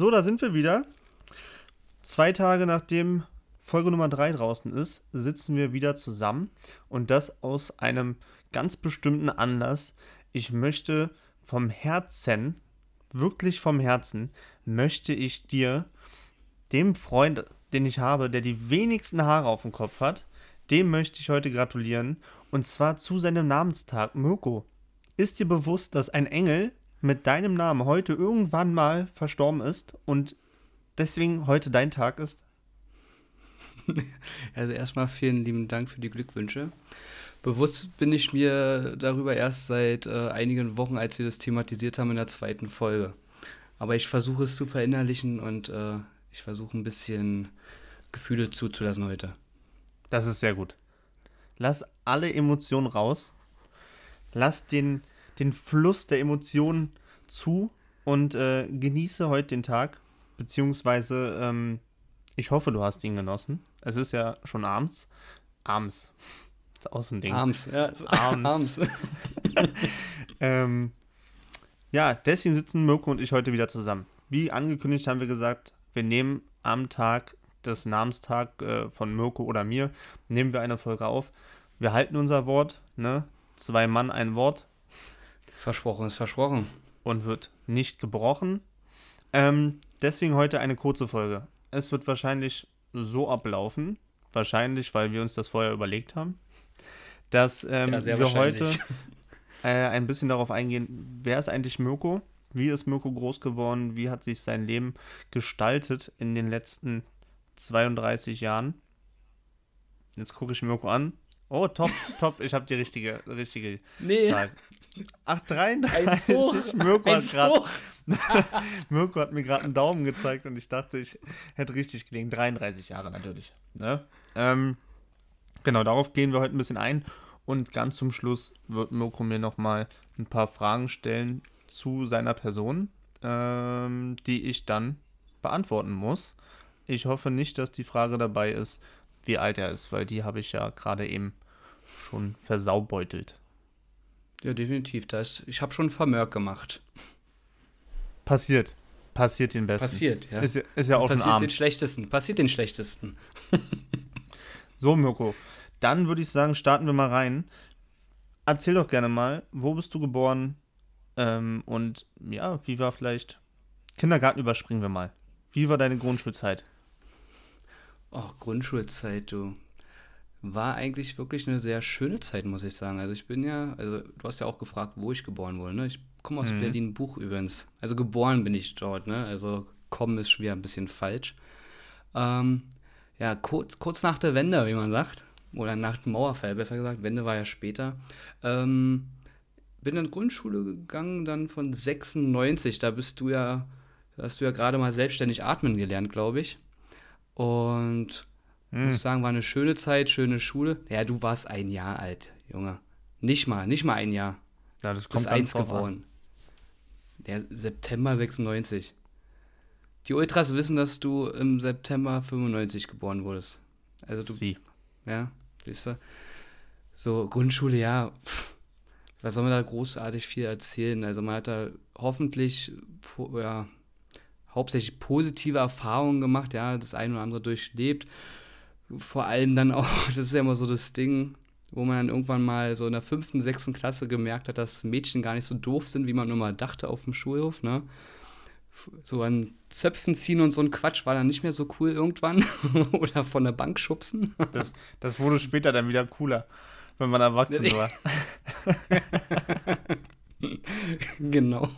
So, da sind wir wieder. Zwei Tage nachdem Folge Nummer 3 draußen ist, sitzen wir wieder zusammen und das aus einem ganz bestimmten Anlass. Ich möchte vom Herzen, wirklich vom Herzen, möchte ich dir, dem Freund, den ich habe, der die wenigsten Haare auf dem Kopf hat, dem möchte ich heute gratulieren und zwar zu seinem Namenstag. Mirko, ist dir bewusst, dass ein Engel mit deinem Namen heute irgendwann mal verstorben ist und deswegen heute dein Tag ist? Also erstmal vielen lieben Dank für die Glückwünsche. Bewusst bin ich mir darüber erst seit äh, einigen Wochen, als wir das thematisiert haben in der zweiten Folge. Aber ich versuche es zu verinnerlichen und äh, ich versuche ein bisschen Gefühle zuzulassen heute. Das ist sehr gut. Lass alle Emotionen raus. Lass den, den Fluss der Emotionen zu und äh, genieße heute den Tag. Beziehungsweise, ähm, ich hoffe, du hast ihn genossen. Es ist ja schon abends. Abends. Das ist auch so ein Ding. Abends, ja. Abends. abends. ähm, ja, deswegen sitzen Mirko und ich heute wieder zusammen. Wie angekündigt haben wir gesagt, wir nehmen am Tag des Namenstag äh, von Mirko oder mir, nehmen wir eine Folge auf. Wir halten unser Wort, ne? Zwei Mann, ein Wort. Versprochen ist versprochen. Und wird nicht gebrochen. Ähm, deswegen heute eine kurze Folge. Es wird wahrscheinlich so ablaufen, wahrscheinlich, weil wir uns das vorher überlegt haben, dass ähm, ja, wir heute äh, ein bisschen darauf eingehen, wer ist eigentlich Mirko? Wie ist Mirko groß geworden? Wie hat sich sein Leben gestaltet in den letzten 32 Jahren? Jetzt gucke ich Mirko an. Oh, top, top. Ich habe die richtige, richtige nee. Zahl. Ach, 33. Mirko hat, grad, Mirko hat mir gerade einen Daumen gezeigt und ich dachte, ich hätte richtig gelegen. 33 Jahre natürlich. Ne? Ähm, genau, darauf gehen wir heute ein bisschen ein. Und ganz zum Schluss wird Mirko mir nochmal ein paar Fragen stellen zu seiner Person, ähm, die ich dann beantworten muss. Ich hoffe nicht, dass die Frage dabei ist, wie alt er ist, weil die habe ich ja gerade eben schon versaubeutelt. Ja, definitiv. Das, ich habe schon Vermerk gemacht. Passiert. Passiert den Besten. Passiert, ja. Ist, ist ja auch Passiert Abend. den Schlechtesten. Passiert den Schlechtesten. so, Mirko. Dann würde ich sagen, starten wir mal rein. Erzähl doch gerne mal, wo bist du geboren? Ähm, und ja, wie war vielleicht. Kindergarten überspringen wir mal. Wie war deine Grundschulzeit? Oh, Grundschulzeit, du war eigentlich wirklich eine sehr schöne Zeit, muss ich sagen. Also ich bin ja, also du hast ja auch gefragt, wo ich geboren wurde. Ne? Ich komme aus mhm. Berlin-Buch übrigens. Also geboren bin ich dort, ne? Also kommen ist schon wieder ein bisschen falsch. Ähm, ja, kurz, kurz nach der Wende, wie man sagt. Oder nach dem Mauerfall, besser gesagt. Wende war ja später. Ähm, bin in die Grundschule gegangen, dann von 96. Da bist du ja, da hast du ja gerade mal selbstständig atmen gelernt, glaube ich. Und hm. Muss sagen, war eine schöne Zeit, schöne Schule. Ja, du warst ein Jahr alt, Junge. Nicht mal, nicht mal ein Jahr. Ja, das kommt Bist eins geworden. Der September 96. Die Ultras wissen, dass du im September 95 geboren wurdest. Also du. Sie. Ja, siehst du? So, Grundschule, ja. Pff, was soll man da großartig viel erzählen? Also man hat da hoffentlich, ja, hauptsächlich positive Erfahrungen gemacht, ja, das eine oder andere durchlebt vor allem dann auch, das ist ja immer so das Ding, wo man dann irgendwann mal so in der fünften, sechsten Klasse gemerkt hat, dass Mädchen gar nicht so doof sind, wie man nur mal dachte auf dem Schulhof, ne? So an Zöpfen ziehen und so ein Quatsch war dann nicht mehr so cool irgendwann. Oder von der Bank schubsen. Das, das wurde später dann wieder cooler, wenn man erwachsen war. genau.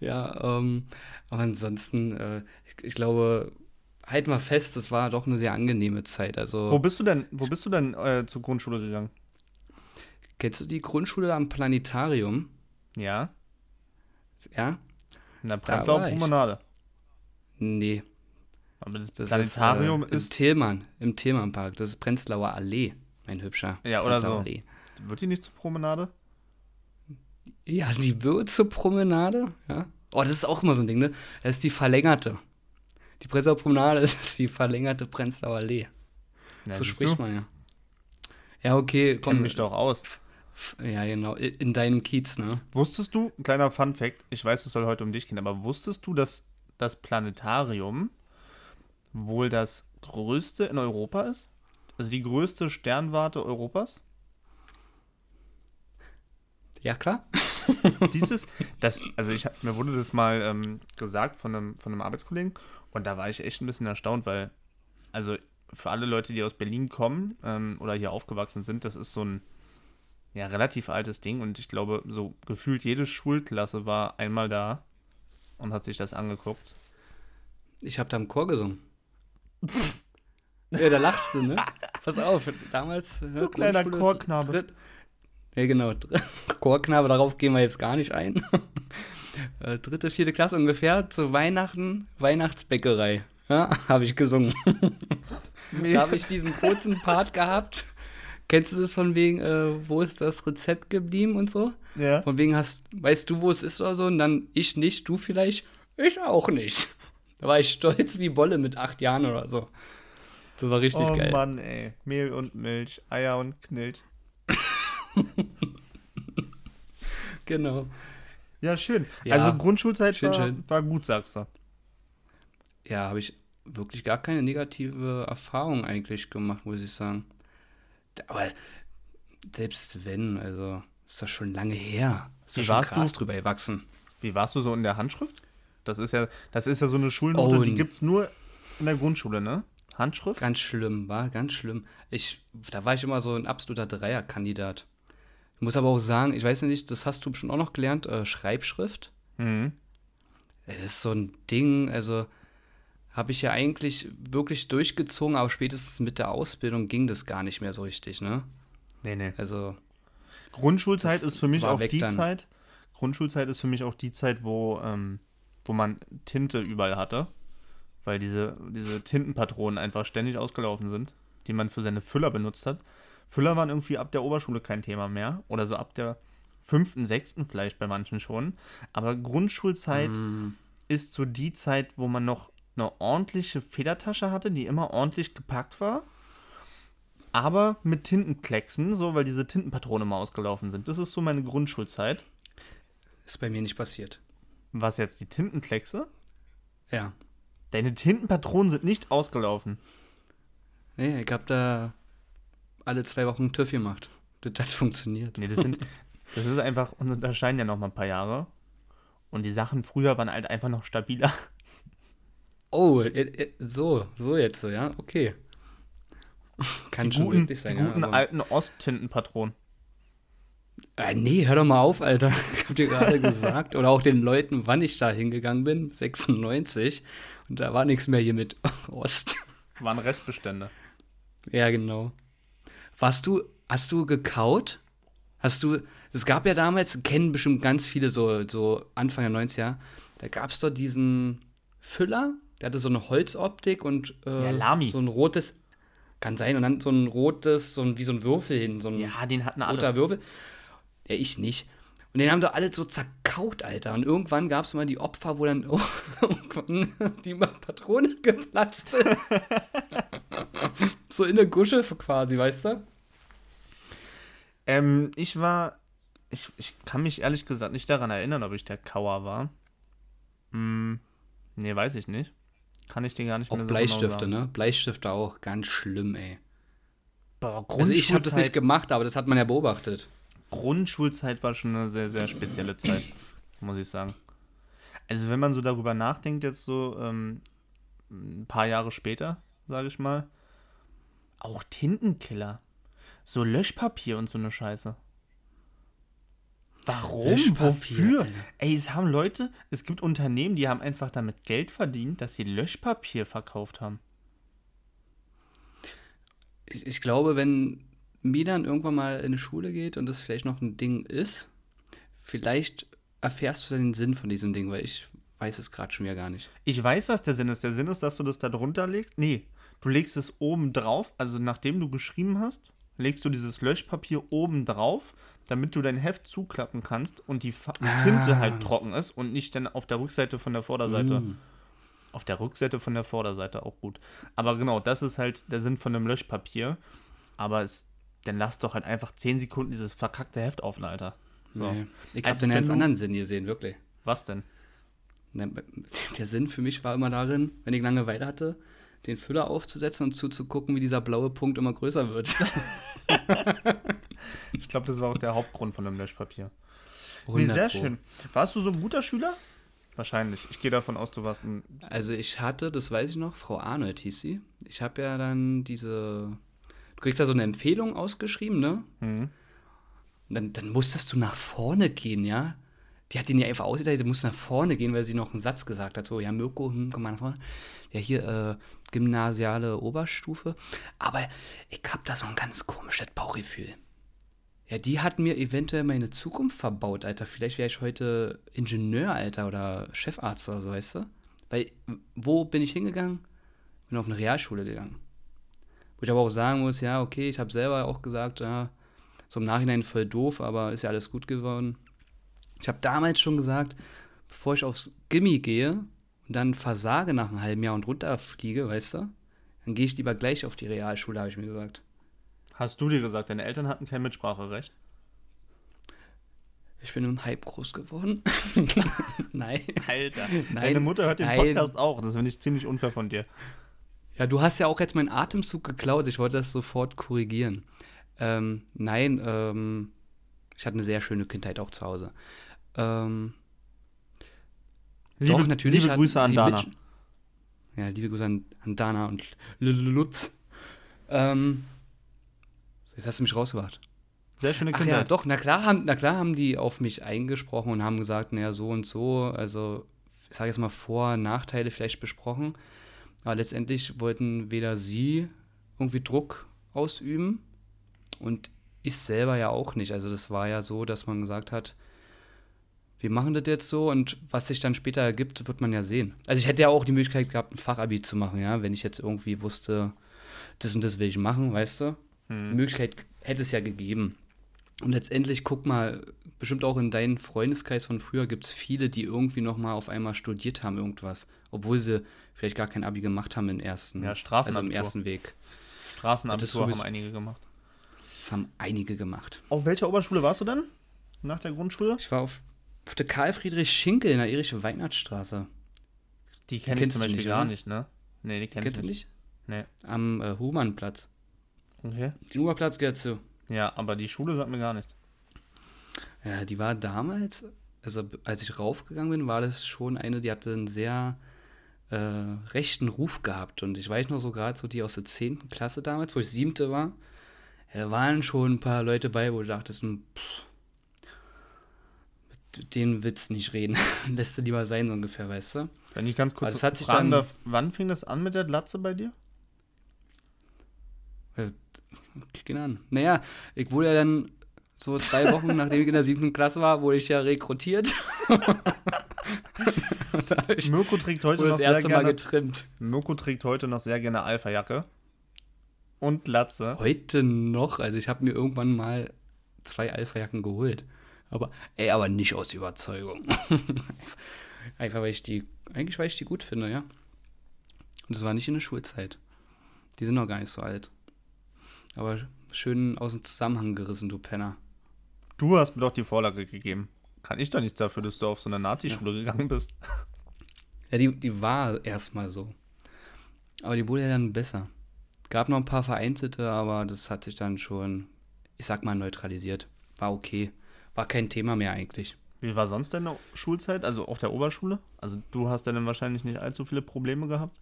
Ja, ähm, aber ansonsten, äh, ich, ich glaube, halt mal fest, das war doch eine sehr angenehme Zeit. Also, wo bist du denn, wo bist du denn äh, zur Grundschule gegangen? Kennst du die Grundschule am Planetarium? Ja. Ja? In der Prenzlauer Promenade. Nee. Aber das, das Planetarium ist, äh, ist. Im Tillmann, im Tillmannpark. Das ist Prenzlauer Allee, mein Hübscher. Ja, oder so. Allee. Wird die nicht zur Promenade? Ja, die wird zur Promenade, ja. Oh, das ist auch immer so ein Ding, ne? Das ist die verlängerte. Die Prenzlauer Promenade ist die verlängerte Prenzlauer Allee. Ja, so spricht du? man ja. Ja, okay, komm. Kenn mich doch aus. Ja, genau. In deinem Kiez, ne? Wusstest du, kleiner Fun-Fact, ich weiß, es soll heute um dich gehen, aber wusstest du, dass das Planetarium wohl das größte in Europa ist? Also die größte Sternwarte Europas? Ja, klar. Dieses, das, also ich mir wurde das mal ähm, gesagt von einem, von einem Arbeitskollegen und da war ich echt ein bisschen erstaunt, weil, also für alle Leute, die aus Berlin kommen ähm, oder hier aufgewachsen sind, das ist so ein ja, relativ altes Ding und ich glaube, so gefühlt jede Schulklasse war einmal da und hat sich das angeguckt. Ich habe da im Chor gesungen. ja, da lachst du, ne? Pass auf, damals. Ja, kleiner Chorknabe. Dritt, ja, genau. Chorknabe, darauf gehen wir jetzt gar nicht ein. Äh, dritte, vierte Klasse ungefähr, zu Weihnachten, Weihnachtsbäckerei. Ja, habe ich gesungen. da habe ich diesen kurzen Part gehabt. Kennst du das von wegen, äh, wo ist das Rezept geblieben und so? Ja. Von wegen hast, weißt du, wo es ist oder so? Und dann ich nicht, du vielleicht, ich auch nicht. Da war ich stolz wie Bolle mit acht Jahren oder so. Das war richtig oh, geil. Oh Mann, ey. Mehl und Milch, Eier und Knilch. genau. Ja, schön. Ja, also Grundschulzeit schön, war, schön. war gut, sagst du. Ja, habe ich wirklich gar keine negative Erfahrung eigentlich gemacht, muss ich sagen. Aber selbst wenn, also ist das schon lange her. Ist Wie warst du drüber gewachsen? Wie warst du so in der Handschrift? Das ist ja, das ist ja so eine Schulnote, oh, die gibt es nur in der Grundschule, ne? Handschrift? Ganz schlimm, war ganz schlimm. Ich, da war ich immer so ein absoluter Dreierkandidat. Ich muss aber auch sagen, ich weiß nicht, das hast du bestimmt auch noch gelernt, äh, Schreibschrift. Mhm. Das ist so ein Ding, also habe ich ja eigentlich wirklich durchgezogen, aber spätestens mit der Ausbildung ging das gar nicht mehr so richtig, ne? Nee, nee. Also. Grundschulzeit ist für mich auch die dann. Zeit. Grundschulzeit ist für mich auch die Zeit, wo, ähm, wo man Tinte überall hatte weil diese, diese Tintenpatronen einfach ständig ausgelaufen sind, die man für seine Füller benutzt hat. Füller waren irgendwie ab der Oberschule kein Thema mehr oder so ab der fünften, sechsten vielleicht bei manchen schon. Aber Grundschulzeit mm. ist so die Zeit, wo man noch eine ordentliche Federtasche hatte, die immer ordentlich gepackt war. Aber mit Tintenklecksen, so, weil diese Tintenpatronen immer ausgelaufen sind. Das ist so meine Grundschulzeit. Ist bei mir nicht passiert. Was jetzt, die Tintenkleckse? Ja. Deine Tintenpatronen sind nicht ausgelaufen. Nee, ich hab da alle zwei Wochen TÜV gemacht. Das hat funktioniert. Nee, das sind, das ist einfach, und da scheinen ja noch mal ein paar Jahre. Und die Sachen früher waren halt einfach noch stabiler. Oh, äh, äh, so, so jetzt so, ja, okay. Kann die schon guten, wirklich sein. Die guten ja, alten Osttintenpatronen. Äh, nee, hör doch mal auf, Alter. Ich hab dir gerade gesagt, oder auch den Leuten, wann ich da hingegangen bin, 96. Und da war nichts mehr hier mit Ost. Waren Restbestände. Ja, genau. Warst du, hast du gekaut? Hast du, es gab ja damals, kennen bestimmt ganz viele so, so Anfang der 90er, da gab es dort diesen Füller, der hatte so eine Holzoptik und äh, ja, so ein rotes, kann sein, und dann so ein rotes, so ein, wie so ein Würfel hin, so ein ja, den hatten alle. roter Würfel. Ja, ich nicht. Und den haben doch alle so zerkaut, Alter. Und irgendwann gab es mal die Opfer, wo dann irgendwann die Patrone geplatzt ist. so in der Gusche quasi, weißt du? Ähm, ich war. Ich, ich kann mich ehrlich gesagt nicht daran erinnern, ob ich der Kauer war. Hm, nee, weiß ich nicht. Kann ich den gar nicht auch mehr so Bleistifte, genau ne? Bleistifte auch, ganz schlimm, ey. Boah, also ich habe das nicht gemacht, aber das hat man ja beobachtet. Grundschulzeit war schon eine sehr, sehr spezielle Zeit, muss ich sagen. Also wenn man so darüber nachdenkt, jetzt so ähm, ein paar Jahre später, sage ich mal, auch Tintenkiller, so Löschpapier und so eine Scheiße. Warum? Wofür? Ey, es haben Leute, es gibt Unternehmen, die haben einfach damit Geld verdient, dass sie Löschpapier verkauft haben. Ich, ich glaube, wenn Milan irgendwann mal in eine Schule geht und das vielleicht noch ein Ding ist, vielleicht erfährst du dann den Sinn von diesem Ding, weil ich weiß es gerade schon ja gar nicht. Ich weiß, was der Sinn ist. Der Sinn ist, dass du das da drunter legst. Nee, du legst es oben drauf, also nachdem du geschrieben hast, legst du dieses Löschpapier oben drauf, damit du dein Heft zuklappen kannst und die ah. Tinte halt trocken ist und nicht dann auf der Rückseite von der Vorderseite. Mm. Auf der Rückseite von der Vorderseite auch gut. Aber genau, das ist halt der Sinn von einem Löschpapier. Aber es dann lass doch halt einfach 10 Sekunden dieses verkackte Heft offen, Alter. So. Nee. Ich also, habe den ganz anderen Sinn gesehen, wirklich. Was denn? Der Sinn für mich war immer darin, wenn ich Langeweile hatte, den Füller aufzusetzen und zuzugucken, wie dieser blaue Punkt immer größer wird. ich glaube, das war auch der Hauptgrund von dem Löschpapier. Nee, sehr schön. Warst du so ein guter Schüler? Wahrscheinlich. Ich gehe davon aus, du warst ein. Also ich hatte, das weiß ich noch, Frau Arnold hieß sie. Ich habe ja dann diese. Du kriegst ja so eine Empfehlung ausgeschrieben, ne? Mhm. Dann, dann musstest du nach vorne gehen, ja? Die hat ihn ja einfach ausgeteilt, du musst nach vorne gehen, weil sie noch einen Satz gesagt hat. So, ja, Mirko, hm, komm mal nach vorne. Ja, hier, äh, gymnasiale Oberstufe. Aber ich habe da so ein ganz komisches Bauchgefühl. Ja, die hat mir eventuell meine Zukunft verbaut, Alter. Vielleicht wäre ich heute Ingenieur, Alter, oder Chefarzt oder so, weißt du? Weil, wo bin ich hingegangen? Bin auf eine Realschule gegangen. Wo ich aber auch sagen muss, ja, okay, ich habe selber auch gesagt, ja, so im Nachhinein voll doof, aber ist ja alles gut geworden. Ich habe damals schon gesagt, bevor ich aufs Gimmi gehe und dann versage nach einem halben Jahr und runterfliege, weißt du, dann gehe ich lieber gleich auf die Realschule, habe ich mir gesagt. Hast du dir gesagt, deine Eltern hatten kein Mitspracherecht? Ich bin im Hype groß geworden. nein. Alter. Nein, Deine Mutter hört den nein. Podcast auch. Das finde ich ziemlich unfair von dir. Ja, du hast ja auch jetzt meinen Atemzug geklaut. Ich wollte das sofort korrigieren. Ähm, nein, ähm, ich hatte eine sehr schöne Kindheit auch zu Hause. Ähm, liebe, doch, natürlich liebe Grüße an Dana. Mit ja, liebe Grüße an, an Dana und Lutz. Ähm, Jetzt hast du mich rausgebracht. Sehr schöne Kinder. ja, doch, na klar, haben, na klar haben die auf mich eingesprochen und haben gesagt, naja, so und so, also ich sage jetzt mal Vor-, Nachteile vielleicht besprochen. Aber letztendlich wollten weder sie irgendwie Druck ausüben und ich selber ja auch nicht. Also das war ja so, dass man gesagt hat, wir machen das jetzt so und was sich dann später ergibt, wird man ja sehen. Also ich hätte ja auch die Möglichkeit gehabt, ein Fachabi zu machen, ja, wenn ich jetzt irgendwie wusste, das und das will ich machen, weißt du? Hm. Möglichkeit hätte es ja gegeben. Und letztendlich, guck mal, bestimmt auch in deinem Freundeskreis von früher gibt es viele, die irgendwie nochmal auf einmal studiert haben, irgendwas. Obwohl sie vielleicht gar kein Abi gemacht haben im ersten, ja, also im ersten Weg. Straßenabitur haben einige gemacht. Das haben einige gemacht. Auf welcher Oberschule warst du denn? Nach der Grundschule? Ich war auf der Karl Friedrich Schinkel in der Erich Weinert-Straße. Die kenne ich zum Beispiel nicht, gar nicht, ne? Nee, die kenn Kennst ich nicht. nicht? Nee. Am äh, Humannplatz. Okay. Den Oberplatz gehört du. Ja, aber die Schule sagt mir gar nichts. Ja, die war damals, also als ich raufgegangen bin, war das schon eine, die hatte einen sehr äh, rechten Ruf gehabt. Und ich weiß noch so gerade so die aus der 10. Klasse damals, wo ich siebte war, da waren schon ein paar Leute bei, wo du dachtest, hm, pff, willst du nicht reden. Lässt du lieber sein, so ungefähr, weißt du? Wenn ich ganz kurz also hat sich dann, darf, wann fing das an mit der Glatze bei dir? Kick ihn an. Naja, ich wurde ja dann so zwei Wochen, nachdem ich in der siebten Klasse war, wurde ich ja rekrutiert. Mirko trägt heute noch sehr gerne, getrimmt. Mirko trägt heute noch sehr gerne Alpha-Jacke. Und Latze. Heute noch? Also ich habe mir irgendwann mal zwei Alpha-Jacken geholt. Aber, ey, aber nicht aus Überzeugung. Einfach weil ich die, eigentlich weil ich die gut finde, ja. Und das war nicht in der Schulzeit. Die sind noch gar nicht so alt. Aber schön aus dem Zusammenhang gerissen, du Penner. Du hast mir doch die Vorlage gegeben. Kann ich doch nichts dafür, dass du auf so eine Nazi-Schule ja. gegangen bist. Ja, die, die war erstmal so. Aber die wurde ja dann besser. Gab noch ein paar vereinzelte, aber das hat sich dann schon, ich sag mal, neutralisiert. War okay. War kein Thema mehr eigentlich. Wie war sonst deine Schulzeit? Also auf der Oberschule? Also du hast dann wahrscheinlich nicht allzu viele Probleme gehabt?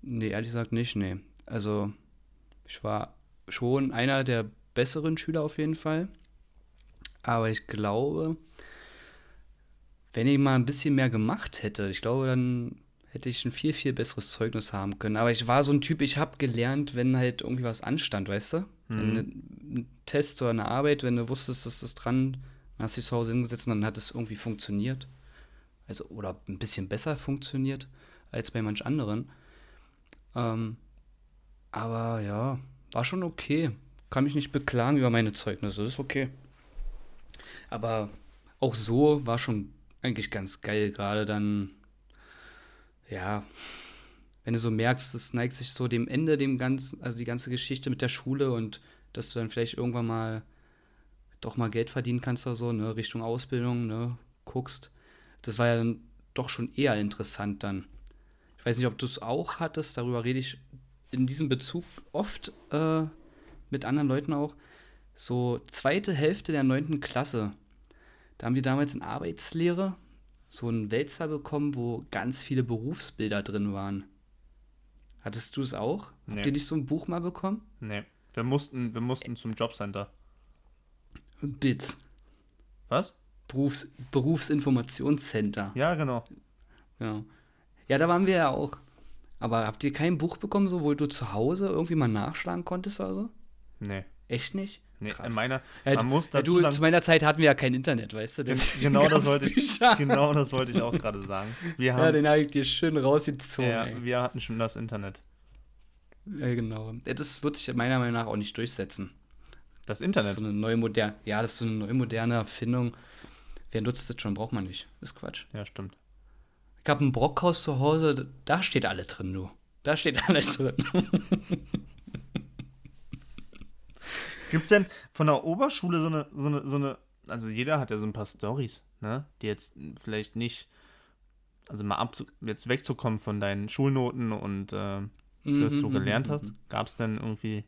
Nee, ehrlich gesagt nicht, nee. Also ich war schon einer der besseren Schüler auf jeden Fall. Aber ich glaube, wenn ich mal ein bisschen mehr gemacht hätte, ich glaube, dann hätte ich ein viel, viel besseres Zeugnis haben können. Aber ich war so ein Typ, ich habe gelernt, wenn halt irgendwie was anstand, weißt du? Mhm. ein Test oder eine Arbeit, wenn du wusstest, dass das dran, dann hast du dich zu Hause hingesetzt und dann hat es irgendwie funktioniert. Also, oder ein bisschen besser funktioniert als bei manch anderen. Ähm, aber ja, war schon okay. Kann mich nicht beklagen über meine Zeugnisse, das ist okay. Aber auch so war schon eigentlich ganz geil, gerade dann, ja, wenn du so merkst, es neigt sich so dem Ende, dem ganzen, also die ganze Geschichte mit der Schule und dass du dann vielleicht irgendwann mal doch mal Geld verdienen kannst oder so, ne, Richtung Ausbildung, ne, guckst. das war ja dann doch schon eher interessant dann. Ich weiß nicht, ob du es auch hattest, darüber rede ich in diesem Bezug oft äh, mit anderen Leuten auch. So zweite Hälfte der neunten Klasse. Da haben wir damals in Arbeitslehre so einen Wälzer bekommen, wo ganz viele Berufsbilder drin waren. Hattest du es auch? Nee. Habt ihr nicht so ein Buch mal bekommen? Nee. Wir mussten, wir mussten zum Jobcenter. BITS. Was? Berufs, Berufsinformationscenter. Ja, genau. Ja. Ja, da waren wir ja auch. Aber habt ihr kein Buch bekommen, so, wo du zu Hause irgendwie mal nachschlagen konntest oder so? Nee. Echt nicht? Nee, in meiner, ja, man muss dazu ja, du, sagen, zu meiner Zeit hatten wir ja kein Internet, weißt du? Das genau, das wollte ich, genau das wollte ich auch gerade sagen. Wir haben, ja, den habe ich dir schön rausgezogen. Ja, ey. wir hatten schon das Internet. Ja, genau. Das wird sich meiner Meinung nach auch nicht durchsetzen. Das Internet? Das ist so eine neue moderne, ja, das ist so eine neue moderne Erfindung. Wer nutzt das schon? Braucht man nicht. Das ist Quatsch. Ja, stimmt. Ich habe ein Brockhaus zu Hause, da steht alles drin, du. Da steht alles drin. Gibt es denn von der Oberschule so eine, so eine, so eine, also jeder hat ja so ein paar Stories, ne? Die jetzt vielleicht nicht, also mal ab, jetzt wegzukommen von deinen Schulnoten und äh, mhm, dass du mhm, gelernt mhm, hast. Gab es denn irgendwie,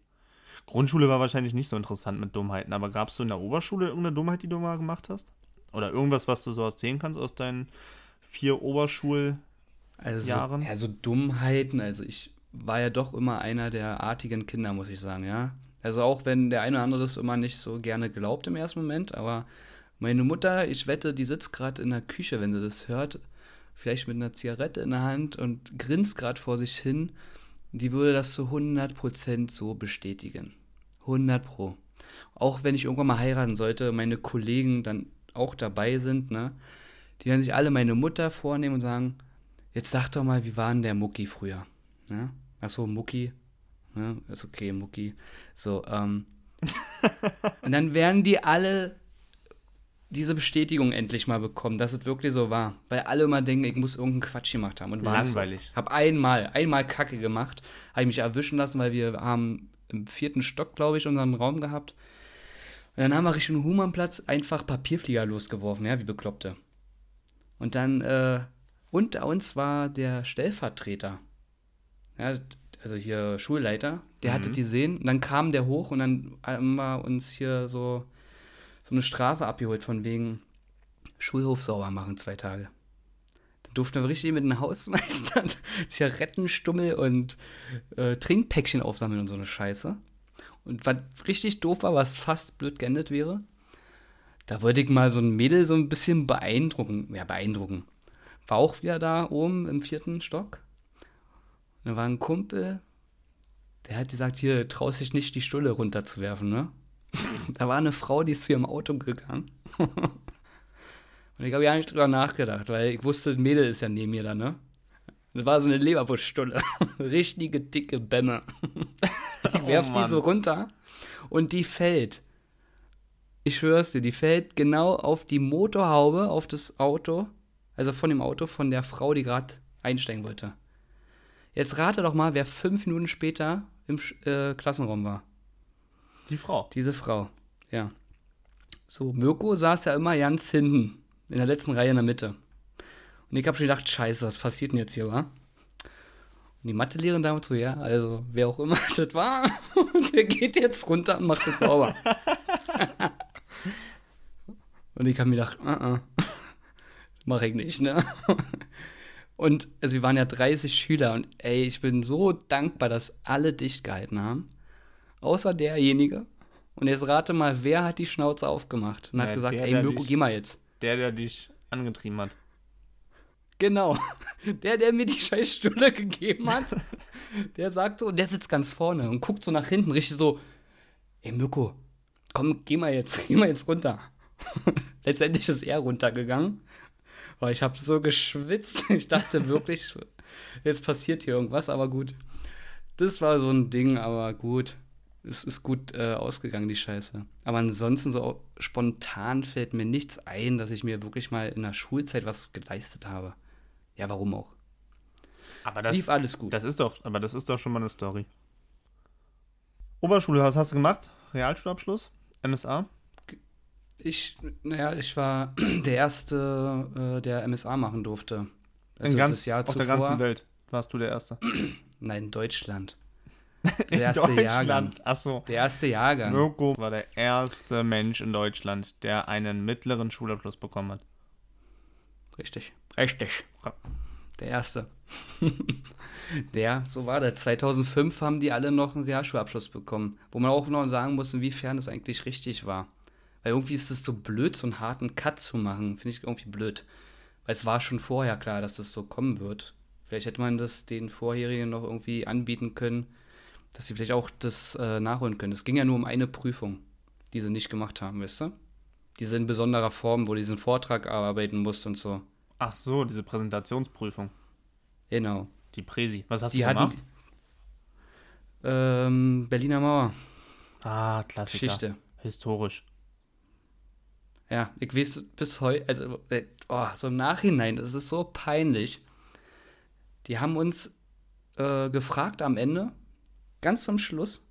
Grundschule war wahrscheinlich nicht so interessant mit Dummheiten, aber gab es so in der Oberschule irgendeine Dummheit, die du mal gemacht hast? Oder irgendwas, was du so erzählen kannst aus deinen vier Oberschuljahren? Also, ja, so Dummheiten, also ich war ja doch immer einer der artigen Kinder, muss ich sagen, ja. Also auch wenn der eine oder andere das immer nicht so gerne glaubt im ersten Moment, aber meine Mutter, ich wette, die sitzt gerade in der Küche, wenn sie das hört, vielleicht mit einer Zigarette in der Hand und grinst gerade vor sich hin. Die würde das zu 100% so bestätigen. 100 pro. Auch wenn ich irgendwann mal heiraten sollte, meine Kollegen dann auch dabei sind, ne? Die werden sich alle meine Mutter vornehmen und sagen, jetzt sag doch mal, wie war denn der Mucki früher? Ne? Achso, Mucki, Ne? Ist okay, Mucki. So, ähm. und dann werden die alle diese Bestätigung endlich mal bekommen, dass es wirklich so war. Weil alle immer denken, ich muss irgendeinen Quatsch gemacht haben. Und Langweilig. So. Hab einmal, einmal Kacke gemacht, habe ich mich erwischen lassen, weil wir haben im vierten Stock, glaube ich, unseren Raum gehabt. Und dann haben wir Richtung Humannplatz einfach Papierflieger losgeworfen, ja, wie Bekloppte. Und dann, äh, unter uns war der Stellvertreter. Ja, also hier Schulleiter, der mhm. hatte die sehen. Und dann kam der hoch und dann haben wir uns hier so, so eine Strafe abgeholt von wegen Schulhof sauber machen, zwei Tage. Dann durften wir richtig mit einem Hausmeister Zigarettenstummel und äh, Trinkpäckchen aufsammeln und so eine Scheiße. Und was richtig doof war, was fast blöd geendet wäre, da wollte ich mal so ein Mädel so ein bisschen beeindrucken. Ja, beeindrucken. War auch wieder da oben im vierten Stock. Und da war ein Kumpel, der hat gesagt, hier traust dich nicht, die Stulle runterzuwerfen, ne? da war eine Frau, die ist zu ihrem Auto gegangen. Und ich habe ja nicht drüber nachgedacht, weil ich wusste, das Mädel ist ja neben mir da, ne? Das war so eine Leberwurststulle. Richtige dicke Bämme. ich werf oh, die so runter und die fällt. Ich schwör's dir, die fällt genau auf die Motorhaube, auf das Auto. Also von dem Auto von der Frau, die gerade einsteigen wollte. Jetzt rate doch mal, wer fünf Minuten später im äh, Klassenraum war. Die Frau. Diese Frau, ja. So, Mirko saß ja immer ganz hinten, in der letzten Reihe in der Mitte. Und ich habe schon gedacht, scheiße, was passiert denn jetzt hier, wa? Und die Mathelehrerin damals so, ja, also wer auch immer das war, der geht jetzt runter und macht das sauber. und ich habe mir gedacht, uh -uh, mach ich nicht, ne? Und also wir waren ja 30 Schüler und ey, ich bin so dankbar, dass alle dicht gehalten haben. Außer derjenige. Und jetzt rate mal, wer hat die Schnauze aufgemacht und ja, hat gesagt, der, ey, Mirko, geh mal jetzt. Der, der dich angetrieben hat. Genau. Der, der mir die scheiß Stulle gegeben hat, der sagt so, und der sitzt ganz vorne und guckt so nach hinten, richtig so, ey, Mirko, komm, geh mal jetzt, geh mal jetzt runter. Letztendlich ist er runtergegangen Boah, ich habe so geschwitzt. Ich dachte wirklich, jetzt passiert hier irgendwas, aber gut. Das war so ein Ding, aber gut. Es ist gut äh, ausgegangen, die Scheiße. Aber ansonsten, so spontan fällt mir nichts ein, dass ich mir wirklich mal in der Schulzeit was geleistet habe. Ja, warum auch? Aber das, Lief alles gut. Das ist doch, aber das ist doch schon mal eine Story. Oberschule, was hast du gemacht? Realschulabschluss? MSA? Ich, naja, ich war der Erste, äh, der MSA machen durfte. Also in ganz, das Jahr auf zuvor, der ganzen Welt warst du der Erste. Nein, in Deutschland. Der in erste Deutschland. Jahrgang. Achso. Der erste Jahrgang. Mirko war der erste Mensch in Deutschland, der einen mittleren Schulabschluss bekommen hat. Richtig. Richtig. Der erste. der, so war der. 2005 haben die alle noch einen Realschulabschluss bekommen. Wo man auch noch sagen muss, inwiefern das eigentlich richtig war. Weil irgendwie ist es so blöd, so einen harten Cut zu machen. Finde ich irgendwie blöd. Weil es war schon vorher klar, dass das so kommen wird. Vielleicht hätte man das den vorherigen noch irgendwie anbieten können, dass sie vielleicht auch das äh, nachholen können. Es ging ja nur um eine Prüfung, die sie nicht gemacht haben, weißt du? Diese in besonderer Form, wo du diesen Vortrag arbeiten musst und so. Ach so, diese Präsentationsprüfung. Genau. Die Präsi. Was hast die du gemacht? Hatten, ähm, Berliner Mauer. Ah, Klassiker. Geschichte. Historisch. Ja, ich weiß bis heute, also oh, so im Nachhinein, das ist so peinlich. Die haben uns äh, gefragt am Ende, ganz zum Schluss,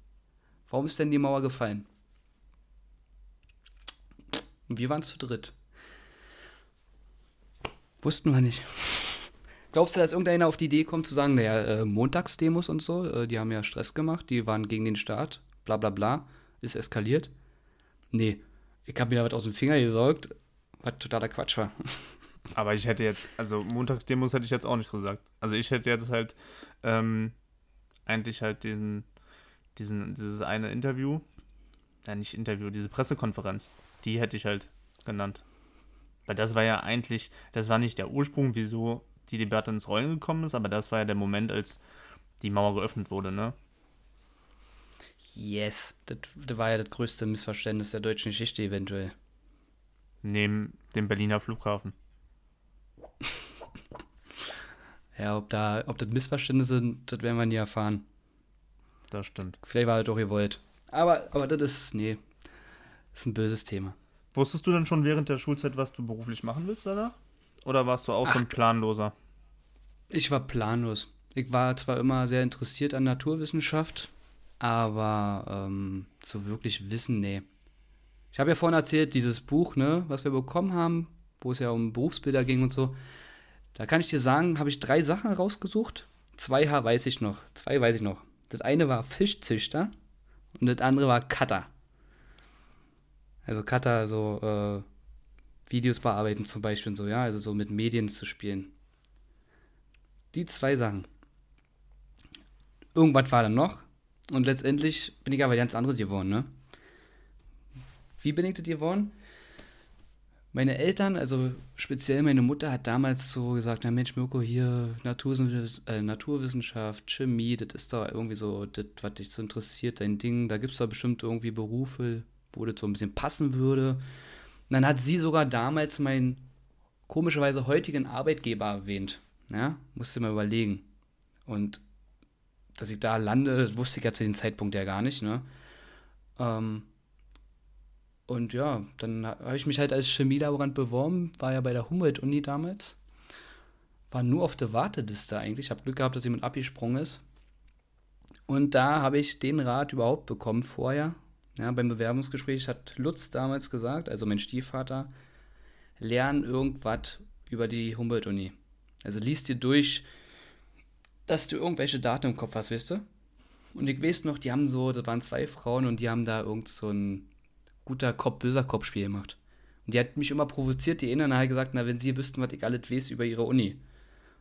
warum ist denn die Mauer gefallen? Und wir waren zu dritt. Wussten wir nicht. Glaubst du, dass irgendeiner auf die Idee kommt zu sagen, naja, äh, Montagsdemos und so, äh, die haben ja Stress gemacht, die waren gegen den Staat, bla bla bla, ist eskaliert? Nee, ich habe mir da was aus dem Finger gesorgt, was totaler Quatsch war. Aber ich hätte jetzt, also Montagsdemos hätte ich jetzt auch nicht gesagt. Also ich hätte jetzt halt ähm, eigentlich halt diesen, diesen, dieses eine Interview, ja nicht Interview, diese Pressekonferenz, die hätte ich halt genannt. Weil das war ja eigentlich, das war nicht der Ursprung, wieso die Debatte ins Rollen gekommen ist, aber das war ja der Moment, als die Mauer geöffnet wurde, ne? Yes, das, das war ja das größte Missverständnis der deutschen Geschichte eventuell. Neben dem Berliner Flughafen. ja, ob, da, ob das Missverständnisse sind, das werden wir nie erfahren. Das stimmt. Vielleicht war das doch gewollt. Aber, aber das ist, nee, das ist ein böses Thema. Wusstest du denn schon während der Schulzeit, was du beruflich machen willst danach? Oder warst du auch Ach, so ein Planloser? Ich war planlos. Ich war zwar immer sehr interessiert an Naturwissenschaft, aber ähm, so wirklich Wissen, nee. Ich habe ja vorhin erzählt, dieses Buch, ne, was wir bekommen haben, wo es ja um Berufsbilder ging und so. Da kann ich dir sagen, habe ich drei Sachen rausgesucht. Zwei weiß ich noch. Zwei weiß ich noch. Das eine war Fischzüchter und das andere war Cutter. Also Cutter, so äh, Videos bearbeiten zum Beispiel und so, ja, also so mit Medien zu spielen. Die zwei Sachen. Irgendwas war dann noch. Und letztendlich bin ich aber ganz anderes geworden, ne? Wie bin ich das geworden? Meine Eltern, also speziell meine Mutter, hat damals so gesagt: Na Mensch, Mirko, hier Naturwissenschaft, äh, Naturwissenschaft, Chemie, das ist doch irgendwie so, das, was dich so interessiert, dein Ding. Da gibt es doch bestimmt irgendwie Berufe, wo das so ein bisschen passen würde. Und dann hat sie sogar damals meinen komischerweise heutigen Arbeitgeber erwähnt. Ja, musste mal überlegen. Und dass ich da lande, wusste ich ja zu dem Zeitpunkt ja gar nicht. Ne? Ähm, und ja, dann habe ich mich halt als Chemielaborant beworben, war ja bei der Humboldt-Uni damals. War nur auf der Warteliste eigentlich. Ich habe Glück gehabt, dass jemand abgesprungen ist. Und da habe ich den Rat überhaupt bekommen vorher, ja, beim Bewerbungsgespräch hat Lutz damals gesagt, also mein Stiefvater, lern irgendwas über die Humboldt-Uni. Also liest dir durch, dass du irgendwelche Daten im Kopf hast, weißt du? Und ich weiß noch, die haben so, da waren zwei Frauen und die haben da irgend so ein guter Kopf, böser Kopfspiel gemacht. Und die hat mich immer provoziert, die eine hat gesagt, na, wenn sie wüssten, was ich alles weiß über ihre Uni.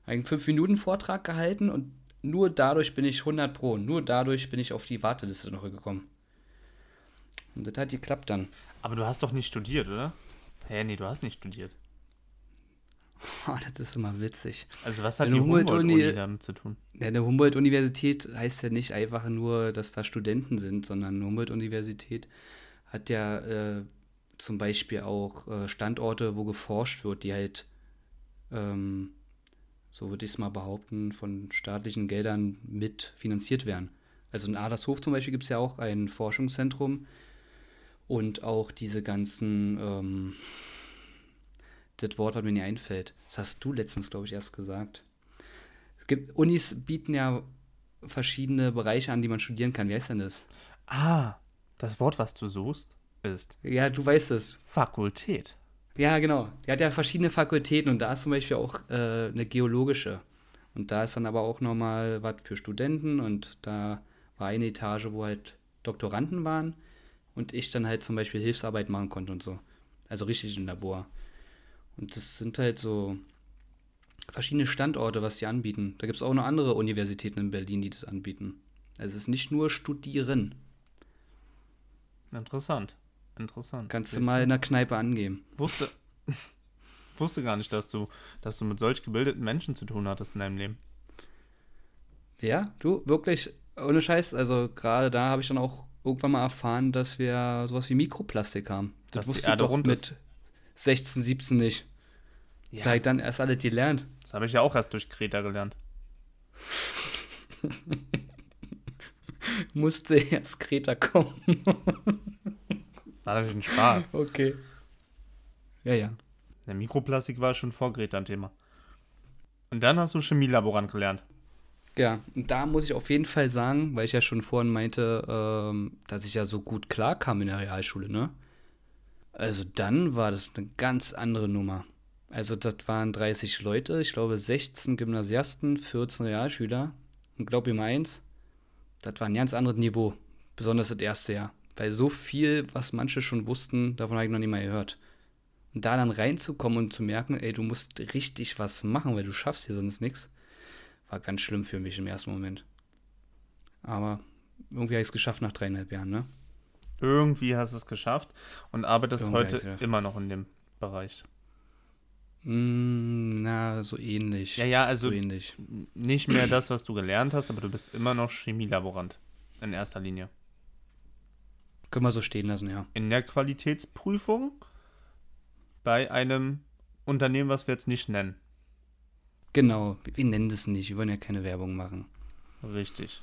Einen 5-Minuten-Vortrag gehalten und nur dadurch bin ich 100 Pro, nur dadurch bin ich auf die Warteliste noch gekommen. Und das hat geklappt dann. Aber du hast doch nicht studiert, oder? Hä, nee, du hast nicht studiert. Oh, das ist immer witzig. Also was hat eine die Humboldt-Uni Humboldt damit zu tun? Ja, eine Humboldt-Universität heißt ja nicht einfach nur, dass da Studenten sind, sondern eine Humboldt-Universität hat ja äh, zum Beispiel auch äh, Standorte, wo geforscht wird, die halt, ähm, so würde ich es mal behaupten, von staatlichen Geldern mitfinanziert werden. Also in Adlershof zum Beispiel gibt es ja auch ein Forschungszentrum, und auch diese ganzen, ähm, das Wort, was mir nicht einfällt, das hast du letztens, glaube ich, erst gesagt. Es gibt, Unis bieten ja verschiedene Bereiche an, die man studieren kann. Wie heißt denn das? Ah, das Wort, was du suchst, ist? Ja, du weißt es. Fakultät. Ja, genau. Die hat ja verschiedene Fakultäten und da ist zum Beispiel auch äh, eine geologische. Und da ist dann aber auch nochmal was für Studenten und da war eine Etage, wo halt Doktoranden waren und ich dann halt zum Beispiel Hilfsarbeit machen konnte und so. Also richtig im Labor. Und das sind halt so verschiedene Standorte, was die anbieten. Da gibt es auch noch andere Universitäten in Berlin, die das anbieten. Also es ist nicht nur Studieren. Interessant. Interessant. Kannst du mal in der Kneipe angeben. Wusste, wusste gar nicht, dass du, dass du mit solch gebildeten Menschen zu tun hattest in deinem Leben. Ja, du, wirklich, ohne Scheiß. Also gerade da habe ich dann auch irgendwann mal erfahren, dass wir sowas wie Mikroplastik haben. Das Dass wusste ich doch mit ist. 16, 17 nicht. Ja. Da ich dann erst alles gelernt. Das habe ich ja auch erst durch Kreta gelernt. Musste erst Kreta kommen. War natürlich ein Spaß. okay. Ja, ja. Der Mikroplastik war schon vor Greta ein Thema. Und dann hast du Chemielaborant gelernt. Ja, und da muss ich auf jeden Fall sagen, weil ich ja schon vorhin meinte, ähm, dass ich ja so gut klarkam in der Realschule, ne? Also dann war das eine ganz andere Nummer. Also das waren 30 Leute, ich glaube 16 Gymnasiasten, 14 Realschüler. Und glaub mir mal eins, das war ein ganz anderes Niveau. Besonders das erste Jahr. Weil so viel, was manche schon wussten, davon habe ich noch nie mal gehört. Und da dann reinzukommen und zu merken, ey, du musst richtig was machen, weil du schaffst hier sonst nichts, war ganz schlimm für mich im ersten Moment. Aber irgendwie habe ich es geschafft nach dreieinhalb Jahren, ne? Irgendwie hast du es geschafft und arbeitest Irgendwie heute geschafft. immer noch in dem Bereich. Mm, na, so ähnlich. Ja, ja, also so ähnlich. nicht mehr das, was du gelernt hast, aber du bist immer noch Chemielaborant. In erster Linie. Können wir so stehen lassen, ja. In der Qualitätsprüfung bei einem Unternehmen, was wir jetzt nicht nennen. Genau, wir nennen das nicht, wir wollen ja keine Werbung machen. Richtig.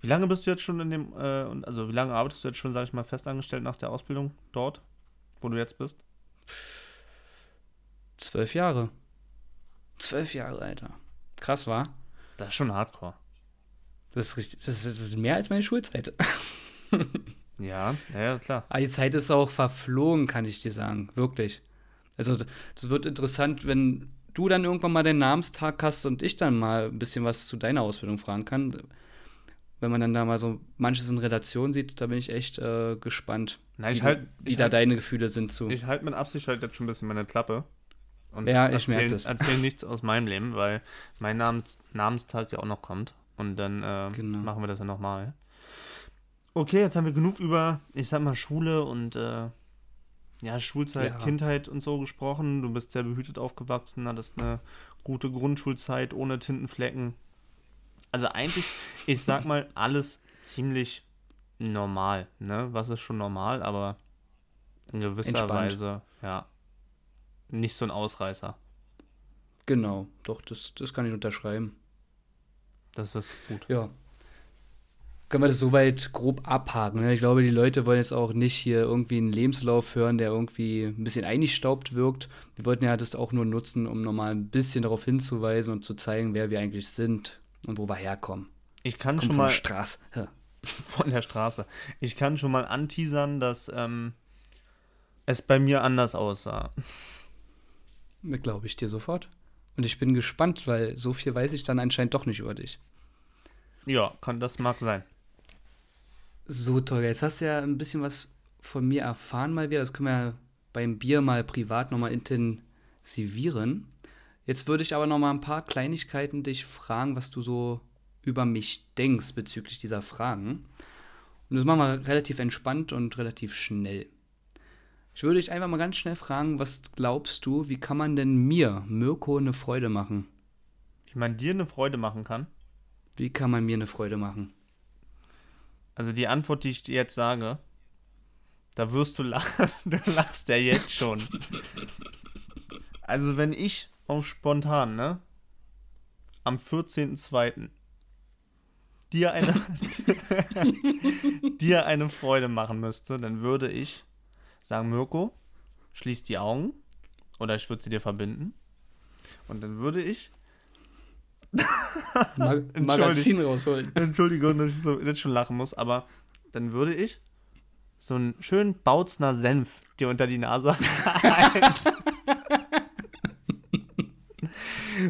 Wie lange bist du jetzt schon in dem, äh, und- also wie lange arbeitest du jetzt schon, sag ich mal, festangestellt nach der Ausbildung dort, wo du jetzt bist? Zwölf Jahre. Zwölf Jahre, Alter. Krass, war? Das ist schon hardcore. Das ist richtig, das ist, mehr als meine Schulzeit. Ja, ja, klar. Aber die Zeit ist auch verflogen, kann ich dir sagen. Wirklich. Also, das wird interessant, wenn du dann irgendwann mal deinen Namenstag hast und ich dann mal ein bisschen was zu deiner Ausbildung fragen kann. Wenn man dann da mal so manches in Relation sieht, da bin ich echt äh, gespannt, Nein, ich wie, halt, wie ich da halt, deine Gefühle sind zu. ich halt mit Absicht halt jetzt schon ein bisschen meine Klappe. Und Ja, ich erzähl, das. erzähl nichts aus meinem Leben, weil mein Namens, Namenstag ja auch noch kommt. Und dann äh, Genau. machen wir das ja nochmal. Okay, jetzt haben wir genug über, ich sag mal, Schule und äh, ja, Schulzeit, Ja. Kindheit und so gesprochen. Du bist sehr behütet aufgewachsen, hattest eine gute Grundschulzeit ohne Tintenflecken. Also eigentlich, ich sag mal, alles ziemlich normal, ne? Was ist schon normal, aber in gewisser Entspannt. Weise, ja, nicht so ein Ausreißer. Genau, doch, das, das kann ich unterschreiben. Das ist gut. Ja. Können wir das soweit grob abhaken? Ne? Ich glaube, die Leute wollen jetzt auch nicht hier irgendwie einen Lebenslauf hören, der irgendwie ein bisschen eingestaubt wirkt. Wir wollten ja das auch nur nutzen, um nochmal ein bisschen darauf hinzuweisen und zu zeigen, wer wir eigentlich sind und wo wir herkommen. Ich kann Kommt schon von mal der Straße. Von der Straße. Ich kann schon mal anteasern, dass ähm, es bei mir anders aussah. Das glaube ich dir sofort. Und ich bin gespannt, weil so viel weiß ich dann anscheinend doch nicht über dich. Ja, kann, das mag sein. So, Tolga, jetzt hast du ja ein bisschen was von mir erfahren mal wieder. Das können wir ja beim Bier mal privat nochmal intensivieren. Jetzt würde ich aber nochmal ein paar Kleinigkeiten dich fragen, was du so über mich denkst bezüglich dieser Fragen. Und das machen wir relativ entspannt und relativ schnell. Ich würde dich einfach mal ganz schnell fragen, was glaubst du, wie kann man denn mir, Mirko, eine Freude machen? Wie man dir eine Freude machen kann. Wie kann man mir eine Freude machen? Also die Antwort, die ich dir jetzt sage, da wirst du lachen. Du lachst ja jetzt schon. Also wenn ich auf spontan, ne? Am 14.02. dir eine dir eine Freude machen müsste, dann würde ich sagen, Mirko, schließ die Augen oder ich würde sie dir verbinden und dann würde ich Mag Magazin rausholen. Entschuldigung, dass ich so jetzt schon lachen muss, aber dann würde ich so einen schönen Bautzner Senf dir unter die Nase halt.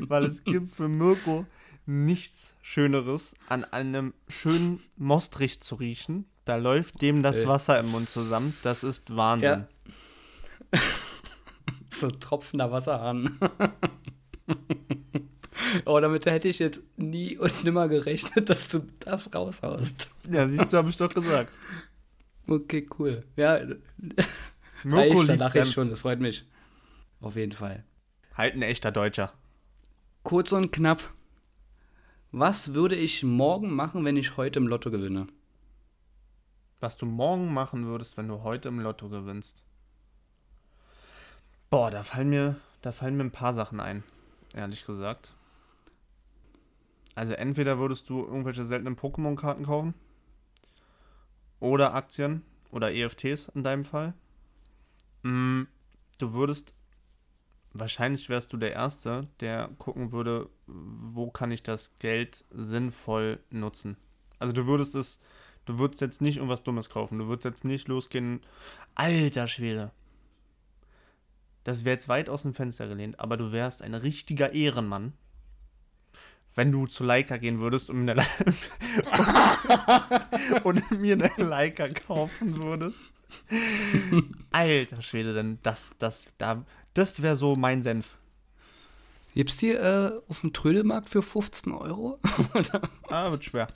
Weil es gibt für Mirko nichts Schöneres, an einem schönen Mostrich zu riechen. Da läuft dem das Äh. Wasser im Mund zusammen. Das ist Wahnsinn. Ja. so tropfender Wasserhahn. oh, damit hätte ich jetzt nie und nimmer gerechnet, dass du das raushaust. Ja, siehst du, habe ich doch gesagt. Okay, cool. Ja, Mirko reicht, da lache ich schon, das freut mich. Auf jeden Fall. Halt ein echter Deutscher. Kurz und knapp. Was würde ich morgen machen, wenn ich heute im Lotto gewinne? Was du morgen machen würdest, wenn du heute im Lotto gewinnst. Boah, da fallen mir, da fallen mir ein paar Sachen ein, ehrlich gesagt. Also entweder würdest du irgendwelche seltenen Pokémon-Karten kaufen oder Aktien oder EFTs in deinem Fall. Mm, Du würdest, wahrscheinlich wärst du der Erste, der gucken würde, wo kann ich das Geld sinnvoll nutzen. Also du würdest es, du würdest jetzt nicht irgendwas Dummes kaufen. Du würdest jetzt nicht losgehen, alter Schwede. Das wäre jetzt weit aus dem Fenster gelehnt, aber du wärst ein richtiger Ehrenmann, wenn du zu Leica gehen würdest und mir eine, und mir eine Leica kaufen würdest. Alter Schwede, denn das, das, da, das wäre so mein Senf. Gibt's die äh, auf dem Trödelmarkt für 15 Euro? Ah, wird schwer.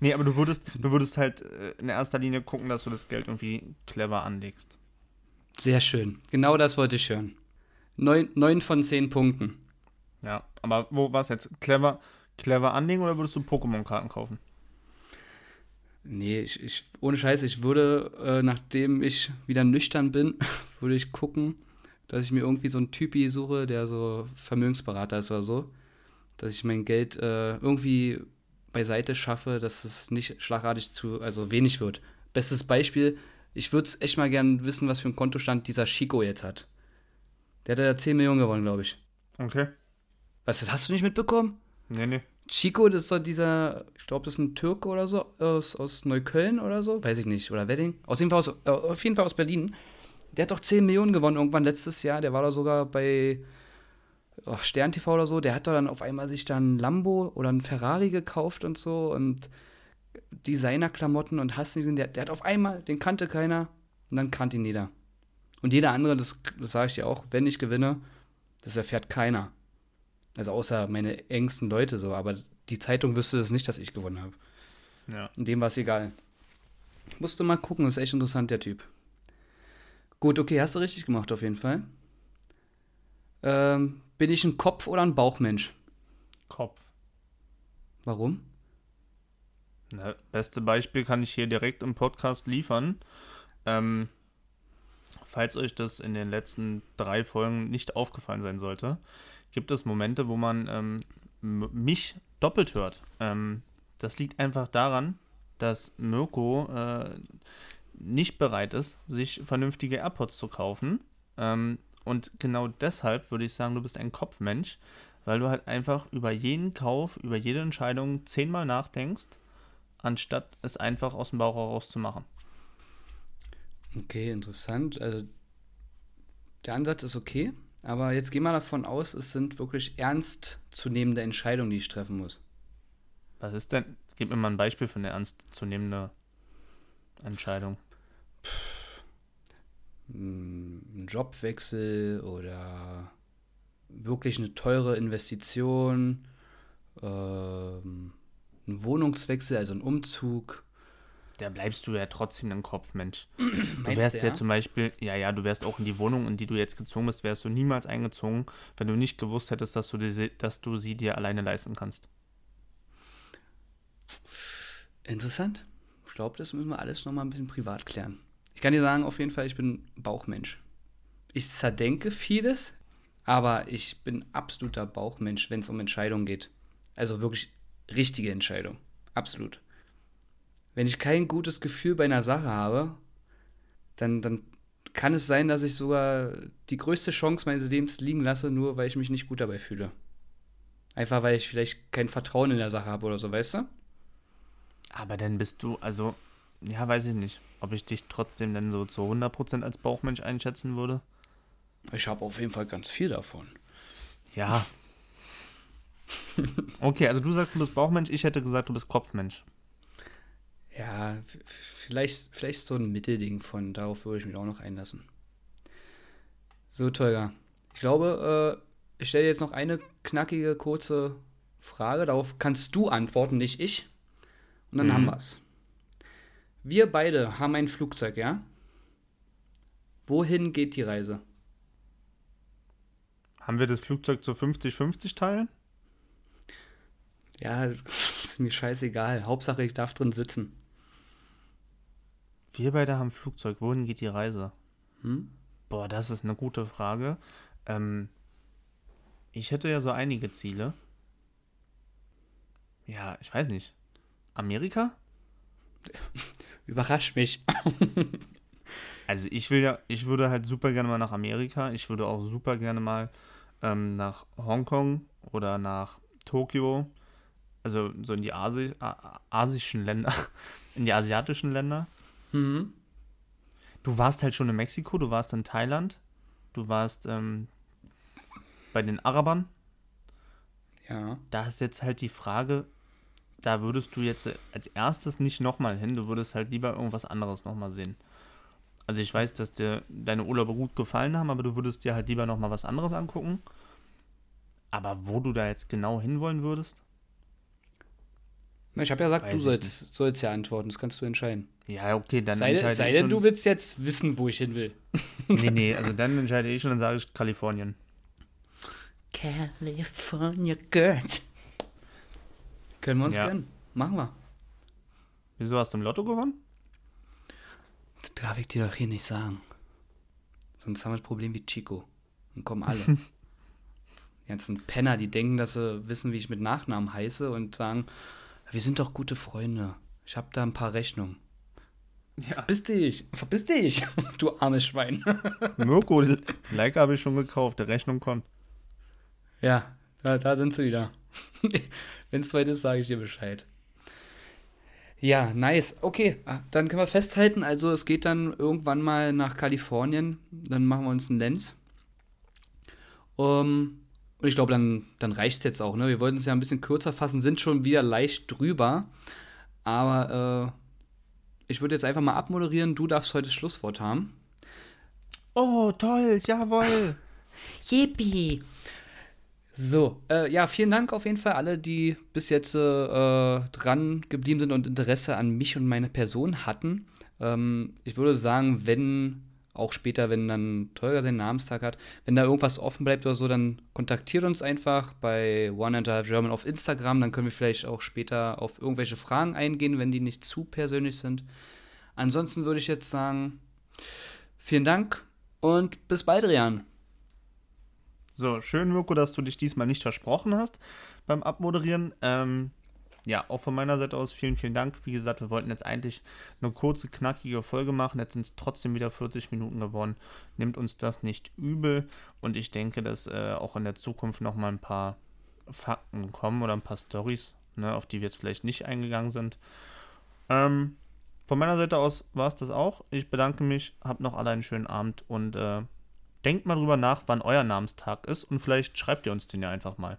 Nee, aber du würdest, du würdest halt äh, in erster Linie gucken, dass du das Geld irgendwie clever anlegst. Sehr schön. Genau das wollte ich hören. Neun, neun von zehn Punkten. Ja, aber wo war es jetzt? Clever, clever anlegen oder würdest du Pokémon-Karten kaufen? Nee, ich, ich, ohne Scheiß, ich würde, äh, nachdem ich wieder nüchtern bin, würde ich gucken, dass ich mir irgendwie so einen Typi suche, der so Vermögensberater ist oder so. Dass ich mein Geld äh, irgendwie beiseite schaffe, dass es nicht schlagartig zu, also wenig wird. Bestes Beispiel, ich würde es echt mal gern wissen, was für ein Kontostand dieser Chico jetzt hat. Der hat ja 10 Millionen gewonnen, glaube ich. Okay. Was, das hast du nicht mitbekommen? Nee, nee. Chico, das ist so dieser, ich glaube, das ist ein Türke oder so, aus, aus Neukölln oder so, weiß ich nicht, oder Wedding. Aus jeden Fall aus, äh, auf jeden Fall aus Berlin. Der hat doch 10 Millionen gewonnen irgendwann letztes Jahr. Der war da sogar bei oh, Stern TV oder so. Der hat doch dann auf einmal sich dann ein Lambo oder ein Ferrari gekauft und so und Designerklamotten und hast nicht. Der, der hat auf einmal, den kannte keiner und dann kannte ihn jeder. Und jeder andere, das, das sage ich dir auch, wenn ich gewinne, das erfährt keiner. Also außer meine engsten Leute so, aber die Zeitung wüsste es nicht, dass ich gewonnen habe. Ja. Und dem war es egal. Musst du mal gucken, ist echt interessant, der Typ. Gut, okay, hast du richtig gemacht auf jeden Fall. Ähm, bin ich ein Kopf- oder ein Bauchmensch? Kopf. Warum? Na, beste Beispiel kann ich hier direkt im Podcast liefern. Ähm, falls euch das in den letzten drei Folgen nicht aufgefallen sein sollte, gibt es Momente, wo man ähm, mich doppelt hört. Ähm, das liegt einfach daran, dass Mirko äh, nicht bereit ist, sich vernünftige AirPods zu kaufen. Ähm, und genau deshalb würde ich sagen, du bist ein Kopfmensch, weil du halt einfach über jeden Kauf, über jede Entscheidung zehnmal nachdenkst anstatt es einfach aus dem Bauch heraus zu machen. Okay, interessant. Also, der Ansatz ist okay, aber jetzt geh mal davon aus, es sind wirklich ernstzunehmende Entscheidungen, die ich treffen muss. Was ist denn? Gib mir mal ein Beispiel für eine ernstzunehmende Entscheidung. Hm, Ein Jobwechsel oder wirklich eine teure Investition, ähm, ein Wohnungswechsel, also ein Umzug. Da bleibst du ja trotzdem ein Kopfmensch. Du wärst ja ja? zum Beispiel, ja, ja, du wärst auch in die Wohnung, in die du jetzt gezogen bist, wärst du niemals eingezogen, wenn du nicht gewusst hättest, dass du, diese, dass du sie dir alleine leisten kannst. Interessant. Ich glaube, das müssen wir alles nochmal ein bisschen privat klären. Ich kann dir sagen, auf jeden Fall, ich bin Bauchmensch. Ich zerdenke vieles, aber ich bin absoluter Bauchmensch, wenn es um Entscheidungen geht. Also wirklich richtige Entscheidung. Absolut. Wenn ich kein gutes Gefühl bei einer Sache habe, dann, dann kann es sein, dass ich sogar die größte Chance meines Lebens liegen lasse, nur weil ich mich nicht gut dabei fühle. Einfach weil ich vielleicht kein Vertrauen in der Sache habe oder so, weißt du? Aber dann bist du, also, ja, weiß ich nicht, ob ich dich trotzdem denn so zu 100% als Bauchmensch einschätzen würde. Ich habe auf jeden Fall ganz viel davon. Ja. okay, also du sagst, du bist Bauchmensch, ich hätte gesagt, du bist Kopfmensch. Ja, vielleicht, vielleicht so ein Mittelding von, darauf würde ich mich auch noch einlassen. So, Tolga. Ich glaube, äh, ich stelle jetzt noch eine knackige, kurze Frage. Darauf kannst du antworten, nicht ich. Und dann mhm. haben wir es. Wir beide haben ein Flugzeug, ja? Wohin geht die Reise? Haben wir das Flugzeug zu 50-50 teilen? Ja, ist mir scheißegal. Hauptsache, ich darf drin sitzen. Wir beide haben Flugzeug. Wohin geht die Reise? Hm? Boah, das ist eine gute Frage. Ähm, ich hätte ja so einige Ziele. Ja, ich weiß nicht. Amerika? Überrascht mich. also ich will ja, ich würde halt super gerne mal nach Amerika. Ich würde auch super gerne mal ähm, nach Hongkong oder nach Tokio, also so in die Asi asischen Länder, in die asiatischen Länder. Mhm. Du warst halt schon in Mexiko, du warst in Thailand, du warst ähm, bei den Arabern. Ja. Da ist jetzt halt die Frage, da würdest du jetzt als erstes nicht nochmal hin, du würdest halt lieber irgendwas anderes nochmal sehen. Also ich weiß, dass dir deine Urlaube gut gefallen haben, aber du würdest dir halt lieber nochmal was anderes angucken. Aber wo du da jetzt genau hinwollen würdest? Ich habe ja gesagt, du sollst, sollst ja antworten, das kannst du entscheiden. Ja, okay, dann sei, entscheide sei ich denn, du willst jetzt wissen, wo ich hin will. nee, nee, also dann entscheide ich und dann sage ich Kalifornien. California Girl. Können wir uns ja. gönnen. Machen wir. Wieso hast du im Lotto gewonnen? Das darf ich dir doch hier nicht sagen. Sonst haben wir das Problem wie Chico. Dann kommen alle. die ganzen Penner, die denken, dass sie wissen, wie ich mit Nachnamen heiße und sagen, wir sind doch gute Freunde. Ich habe da ein paar Rechnungen. Ja. Verpiss dich, verpiss dich, du armes Schwein. Mirko, die Like habe ich schon gekauft, der Rechnung kommt. Ja, da, da sind sie wieder. Wenn es soweit ist, sage ich dir Bescheid. Ja, nice. Okay, ah, dann können wir festhalten. Also es geht dann irgendwann mal nach Kalifornien. Dann machen wir uns einen Lenz. Um, und ich glaube, dann, dann reicht es jetzt auch. Ne? Wir wollten es ja ein bisschen kürzer fassen, sind schon wieder leicht drüber. Aber äh, ich würde jetzt einfach mal abmoderieren. Du darfst heute das Schlusswort haben. Oh, toll, jawohl. Yippie. So, äh, ja, vielen Dank auf jeden Fall alle, die bis jetzt äh, dran geblieben sind und Interesse an mich und meine Person hatten. Ähm, ich würde sagen, wenn auch später, wenn dann Tolga seinen Namenstag hat, wenn da irgendwas offen bleibt oder so, dann kontaktiert uns einfach bei One and a Half German auf Instagram. Dann können wir vielleicht auch später auf irgendwelche Fragen eingehen, wenn die nicht zu persönlich sind. Ansonsten würde ich jetzt sagen, vielen Dank und bis bald, Rian. So, schön, Mirko, dass du dich diesmal nicht versprochen hast beim Abmoderieren. Ähm, ja, auch von meiner Seite aus vielen, vielen Dank. Wie gesagt, wir wollten jetzt eigentlich eine kurze, knackige Folge machen. Jetzt sind es trotzdem wieder 40 Minuten geworden. Nimmt uns das nicht übel. Und ich denke, dass äh, auch in der Zukunft noch mal ein paar Fakten kommen oder ein paar Stories, ne, auf die wir jetzt vielleicht nicht eingegangen sind. Ähm, von meiner Seite aus war es das auch. Ich bedanke mich, habt noch alle einen schönen Abend und äh, Denkt mal drüber nach, wann euer Namenstag ist und vielleicht schreibt ihr uns den ja einfach mal.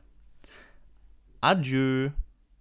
Adieu.